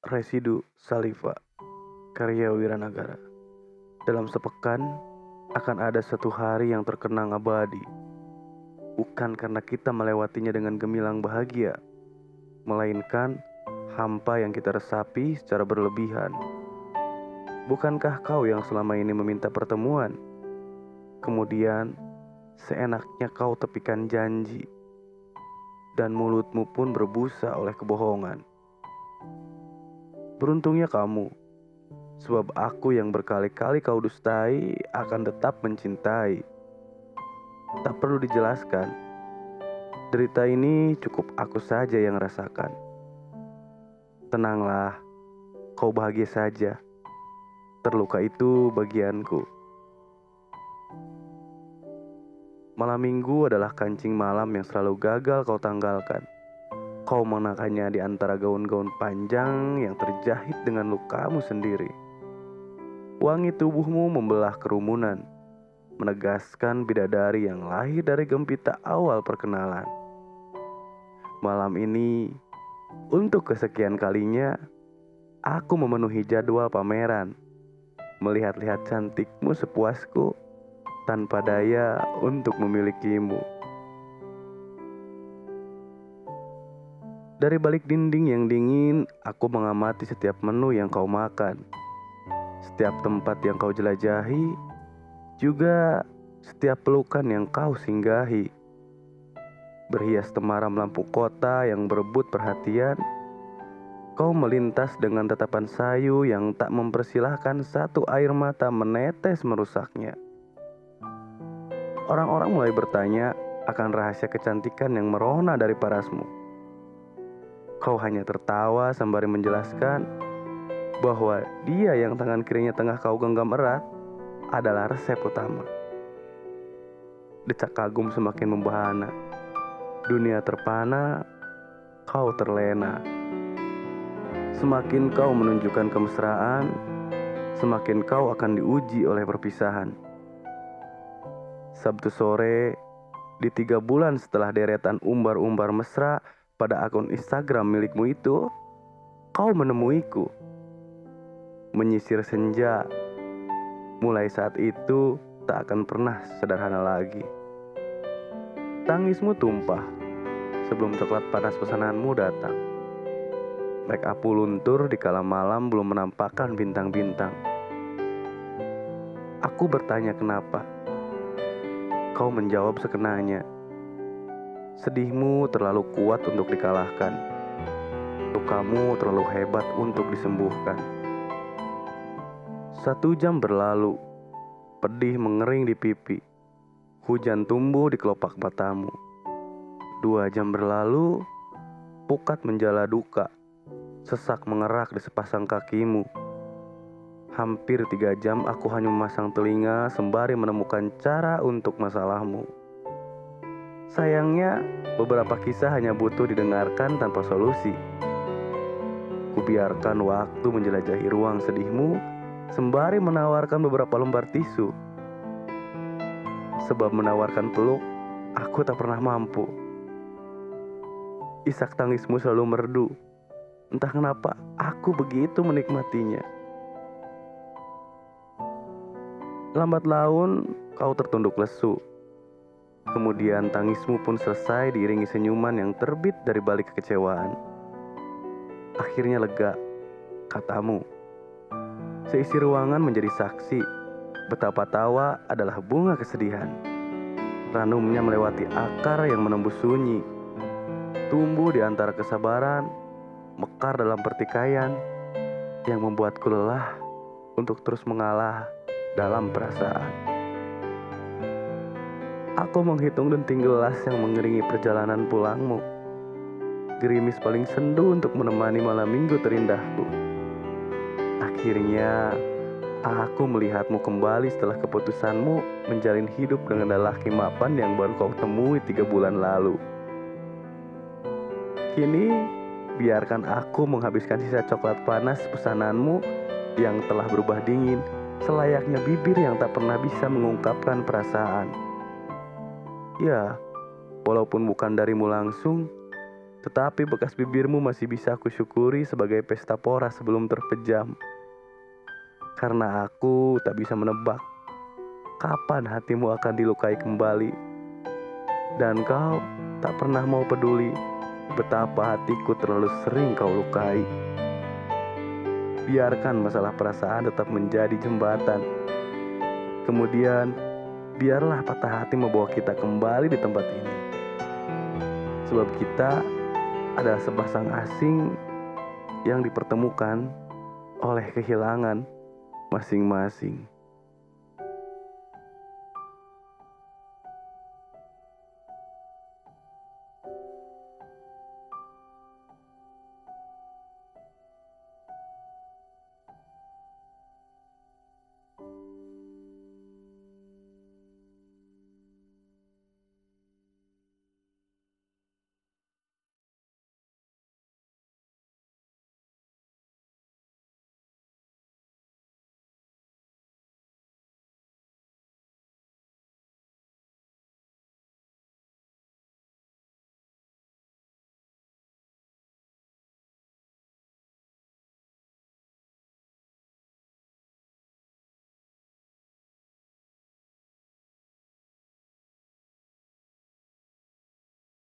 Residu Saliva Karya Wiranagara Dalam sepekan akan ada satu hari yang terkenang abadi Bukan karena kita melewatinya dengan gemilang bahagia Melainkan hampa yang kita resapi secara berlebihan Bukankah kau yang selama ini meminta pertemuan? Kemudian seenaknya kau tepikan janji dan mulutmu pun berbusa oleh kebohongan. Beruntungnya kamu, sebab aku yang berkali-kali kau dustai akan tetap mencintai. Tak perlu dijelaskan, derita ini cukup aku saja yang rasakan. Tenanglah, kau bahagia saja. Terluka itu bagianku. Malam minggu adalah kancing malam yang selalu gagal kau tanggalkan. Kau mengenakannya di antara gaun-gaun panjang yang terjahit dengan lukamu sendiri. Wangi tubuhmu membelah kerumunan, menegaskan bidadari yang lahir dari gempita awal perkenalan. Malam ini, untuk kesekian kalinya, aku memenuhi jadwal pameran, melihat-lihat cantikmu sepuasku tanpa daya untuk memilikimu. Dari balik dinding yang dingin, aku mengamati setiap menu yang kau makan. Setiap tempat yang kau jelajahi, juga setiap pelukan yang kau singgahi. Berhias temaram lampu kota yang berebut perhatian, kau melintas dengan tatapan sayu yang tak mempersilahkan satu air mata menetes merusaknya. Orang-orang mulai bertanya akan rahasia kecantikan yang merona dari parasmu. Kau hanya tertawa sembari menjelaskan bahwa dia yang tangan kirinya tengah kau genggam erat adalah resep utama. Decak kagum semakin membahana. Dunia terpana, kau terlena. Semakin kau menunjukkan kemesraan, semakin kau akan diuji oleh perpisahan. Sabtu sore, di tiga bulan setelah deretan umbar-umbar mesra, pada akun Instagram milikmu itu, kau menemuiku. Menyisir senja, mulai saat itu tak akan pernah sederhana lagi. Tangismu tumpah sebelum coklat panas pesananmu datang. Make up luntur di kala malam belum menampakkan bintang-bintang. Aku bertanya kenapa. Kau menjawab sekenanya. Sedihmu terlalu kuat untuk dikalahkan. Lukamu terlalu hebat untuk disembuhkan. Satu jam berlalu, pedih mengering di pipi. Hujan tumbuh di kelopak matamu. Dua jam berlalu, pukat menjala duka. Sesak mengerak di sepasang kakimu. Hampir tiga jam aku hanya memasang telinga sembari menemukan cara untuk masalahmu. Sayangnya, beberapa kisah hanya butuh didengarkan tanpa solusi. Kubiarkan waktu menjelajahi ruang sedihmu sembari menawarkan beberapa lembar tisu. Sebab menawarkan peluk, aku tak pernah mampu. Isak tangismu selalu merdu. Entah kenapa, aku begitu menikmatinya. Lambat laun, kau tertunduk lesu Kemudian tangismu pun selesai diiringi senyuman yang terbit dari balik kekecewaan. Akhirnya lega, katamu. Seisi ruangan menjadi saksi betapa tawa adalah bunga kesedihan. Ranumnya melewati akar yang menembus sunyi. Tumbuh di antara kesabaran, mekar dalam pertikaian yang membuatku lelah untuk terus mengalah dalam perasaan. Aku menghitung denting gelas yang mengiringi perjalanan pulangmu. Gerimis paling sendu untuk menemani malam minggu terindahku. Akhirnya, aku melihatmu kembali setelah keputusanmu menjalin hidup dengan lelaki mapan yang baru kau temui tiga bulan lalu. Kini, biarkan aku menghabiskan sisa coklat panas pesananmu yang telah berubah dingin, selayaknya bibir yang tak pernah bisa mengungkapkan perasaan. Ya, walaupun bukan darimu langsung, Tetapi bekas bibirmu masih bisa aku syukuri sebagai pesta pora sebelum terpejam. Karena aku tak bisa menebak kapan hatimu akan dilukai kembali. Dan kau tak pernah mau peduli betapa hatiku terlalu sering kau lukai. Biarkan masalah perasaan tetap menjadi jembatan. Kemudian, biarlah patah hati membawa kita kembali di tempat ini. Sebab kita adalah sepasang asing yang dipertemukan oleh kehilangan masing-masing.